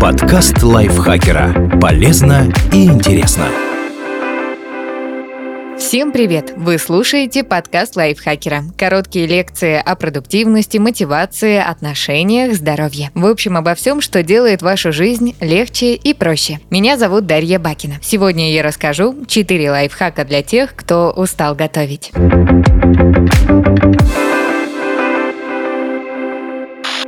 Подкаст лайфхакера. Полезно и интересно. Всем привет! Вы слушаете подкаст лайфхакера. Короткие лекции о продуктивности, мотивации, отношениях, здоровье. В общем, обо всем, что делает вашу жизнь легче и проще. Меня зовут Дарья Бакина. Сегодня я расскажу 4 лайфхака для тех, кто устал готовить.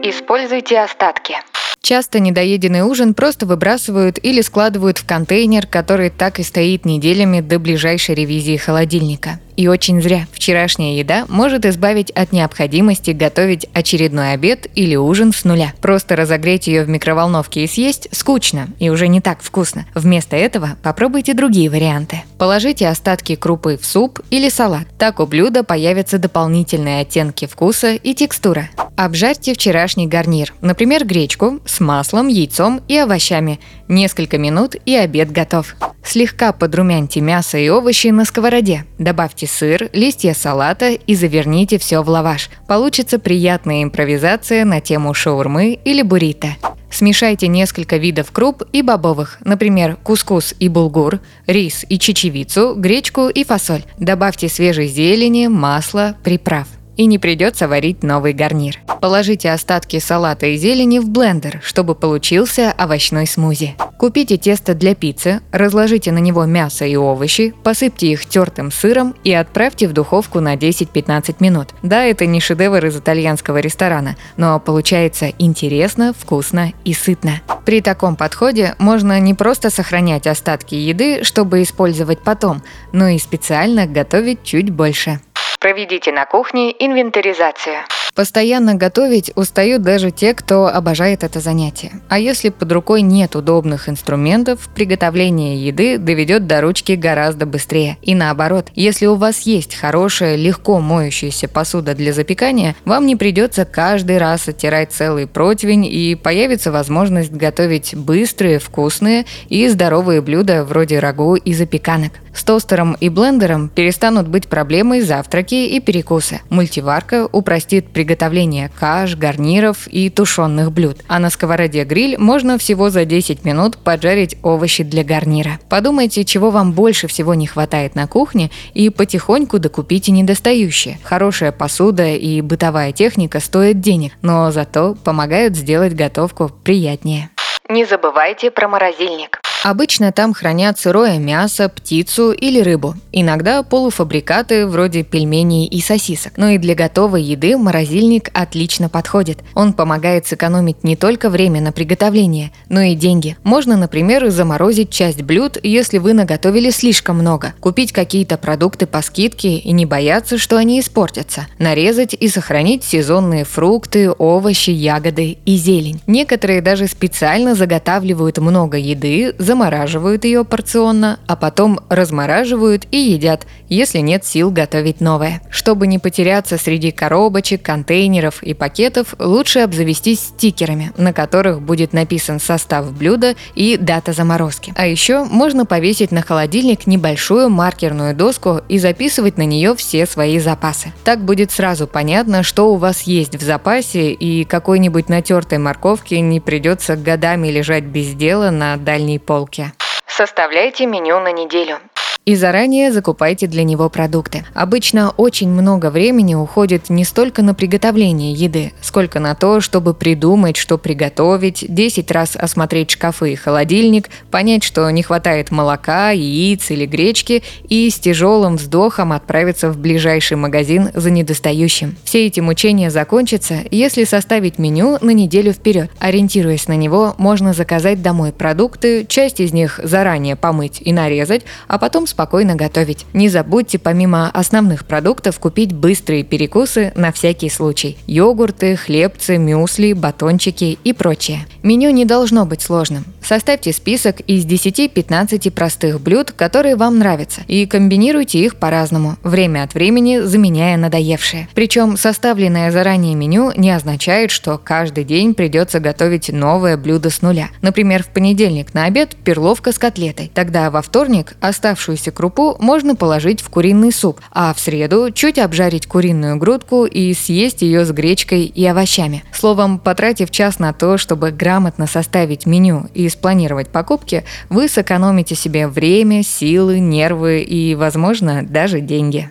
Используйте остатки. Часто недоеденный ужин просто выбрасывают или складывают в контейнер, который так и стоит неделями до ближайшей ревизии холодильника. И очень зря. Вчерашняя еда может избавить от необходимости готовить очередной обед или ужин с нуля. Просто разогреть ее в микроволновке и съесть скучно и уже не так вкусно. Вместо этого попробуйте другие варианты. Положите остатки крупы в суп или салат. Так у блюда появятся дополнительные оттенки вкуса и текстура. Обжарьте вчерашний гарнир, например, гречку с маслом, яйцом и овощами. Несколько минут и обед готов. Слегка подрумяньте мясо и овощи на сковороде. Добавьте сыр, листья салата и заверните все в лаваш. Получится приятная импровизация на тему шаурмы или буррито. Смешайте несколько видов круп и бобовых, например, кускус и булгур, рис и чечевицу, гречку и фасоль. Добавьте свежей зелени, масла, приправ и не придется варить новый гарнир. Положите остатки салата и зелени в блендер, чтобы получился овощной смузи. Купите тесто для пиццы, разложите на него мясо и овощи, посыпьте их тертым сыром и отправьте в духовку на 10-15 минут. Да, это не шедевр из итальянского ресторана, но получается интересно, вкусно и сытно. При таком подходе можно не просто сохранять остатки еды, чтобы использовать потом, но и специально готовить чуть больше. Проведите на кухне инвентаризацию. Постоянно готовить устают даже те, кто обожает это занятие. А если под рукой нет удобных инструментов, приготовление еды доведет до ручки гораздо быстрее. И наоборот, если у вас есть хорошая, легко моющаяся посуда для запекания, вам не придется каждый раз оттирать целый противень и появится возможность готовить быстрые, вкусные и здоровые блюда вроде рагу и запеканок. С тостером и блендером перестанут быть проблемой завтраки и перекусы. Мультиварка упростит приготовление каш, гарниров и тушенных блюд. А на сковороде гриль можно всего за 10 минут поджарить овощи для гарнира. Подумайте, чего вам больше всего не хватает на кухне и потихоньку докупите недостающие. Хорошая посуда и бытовая техника стоят денег, но зато помогают сделать готовку приятнее. Не забывайте про морозильник. Обычно там хранят сырое мясо, птицу или рыбу. Иногда полуфабрикаты вроде пельменей и сосисок. Но и для готовой еды морозильник отлично подходит. Он помогает сэкономить не только время на приготовление, но и деньги. Можно, например, заморозить часть блюд, если вы наготовили слишком много. Купить какие-то продукты по скидке и не бояться, что они испортятся. Нарезать и сохранить сезонные фрукты, овощи, ягоды и зелень. Некоторые даже специально заготавливают много еды, замораживают ее порционно, а потом размораживают и едят, если нет сил готовить новое. Чтобы не потеряться среди коробочек, контейнеров и пакетов, лучше обзавестись стикерами, на которых будет написан состав блюда и дата заморозки. А еще можно повесить на холодильник небольшую маркерную доску и записывать на нее все свои запасы. Так будет сразу понятно, что у вас есть в запасе и какой-нибудь натертой морковки не придется годами лежать без дела на дальней полке полке. Составляйте меню на неделю и заранее закупайте для него продукты. Обычно очень много времени уходит не столько на приготовление еды, сколько на то, чтобы придумать, что приготовить, 10 раз осмотреть шкафы и холодильник, понять, что не хватает молока, яиц или гречки и с тяжелым вздохом отправиться в ближайший магазин за недостающим. Все эти мучения закончатся, если составить меню на неделю вперед. Ориентируясь на него, можно заказать домой продукты, часть из них заранее помыть и нарезать, а потом с спокойно готовить. Не забудьте помимо основных продуктов купить быстрые перекусы на всякий случай. Йогурты, хлебцы, мюсли, батончики и прочее. Меню не должно быть сложным. Составьте список из 10-15 простых блюд, которые вам нравятся, и комбинируйте их по-разному, время от времени заменяя надоевшие. Причем составленное заранее меню не означает, что каждый день придется готовить новое блюдо с нуля. Например, в понедельник на обед перловка с котлетой. Тогда во вторник оставшуюся оставшуюся крупу можно положить в куриный суп, а в среду чуть обжарить куриную грудку и съесть ее с гречкой и овощами. Словом, потратив час на то, чтобы грамотно составить меню и спланировать покупки, вы сэкономите себе время, силы, нервы и, возможно, даже деньги.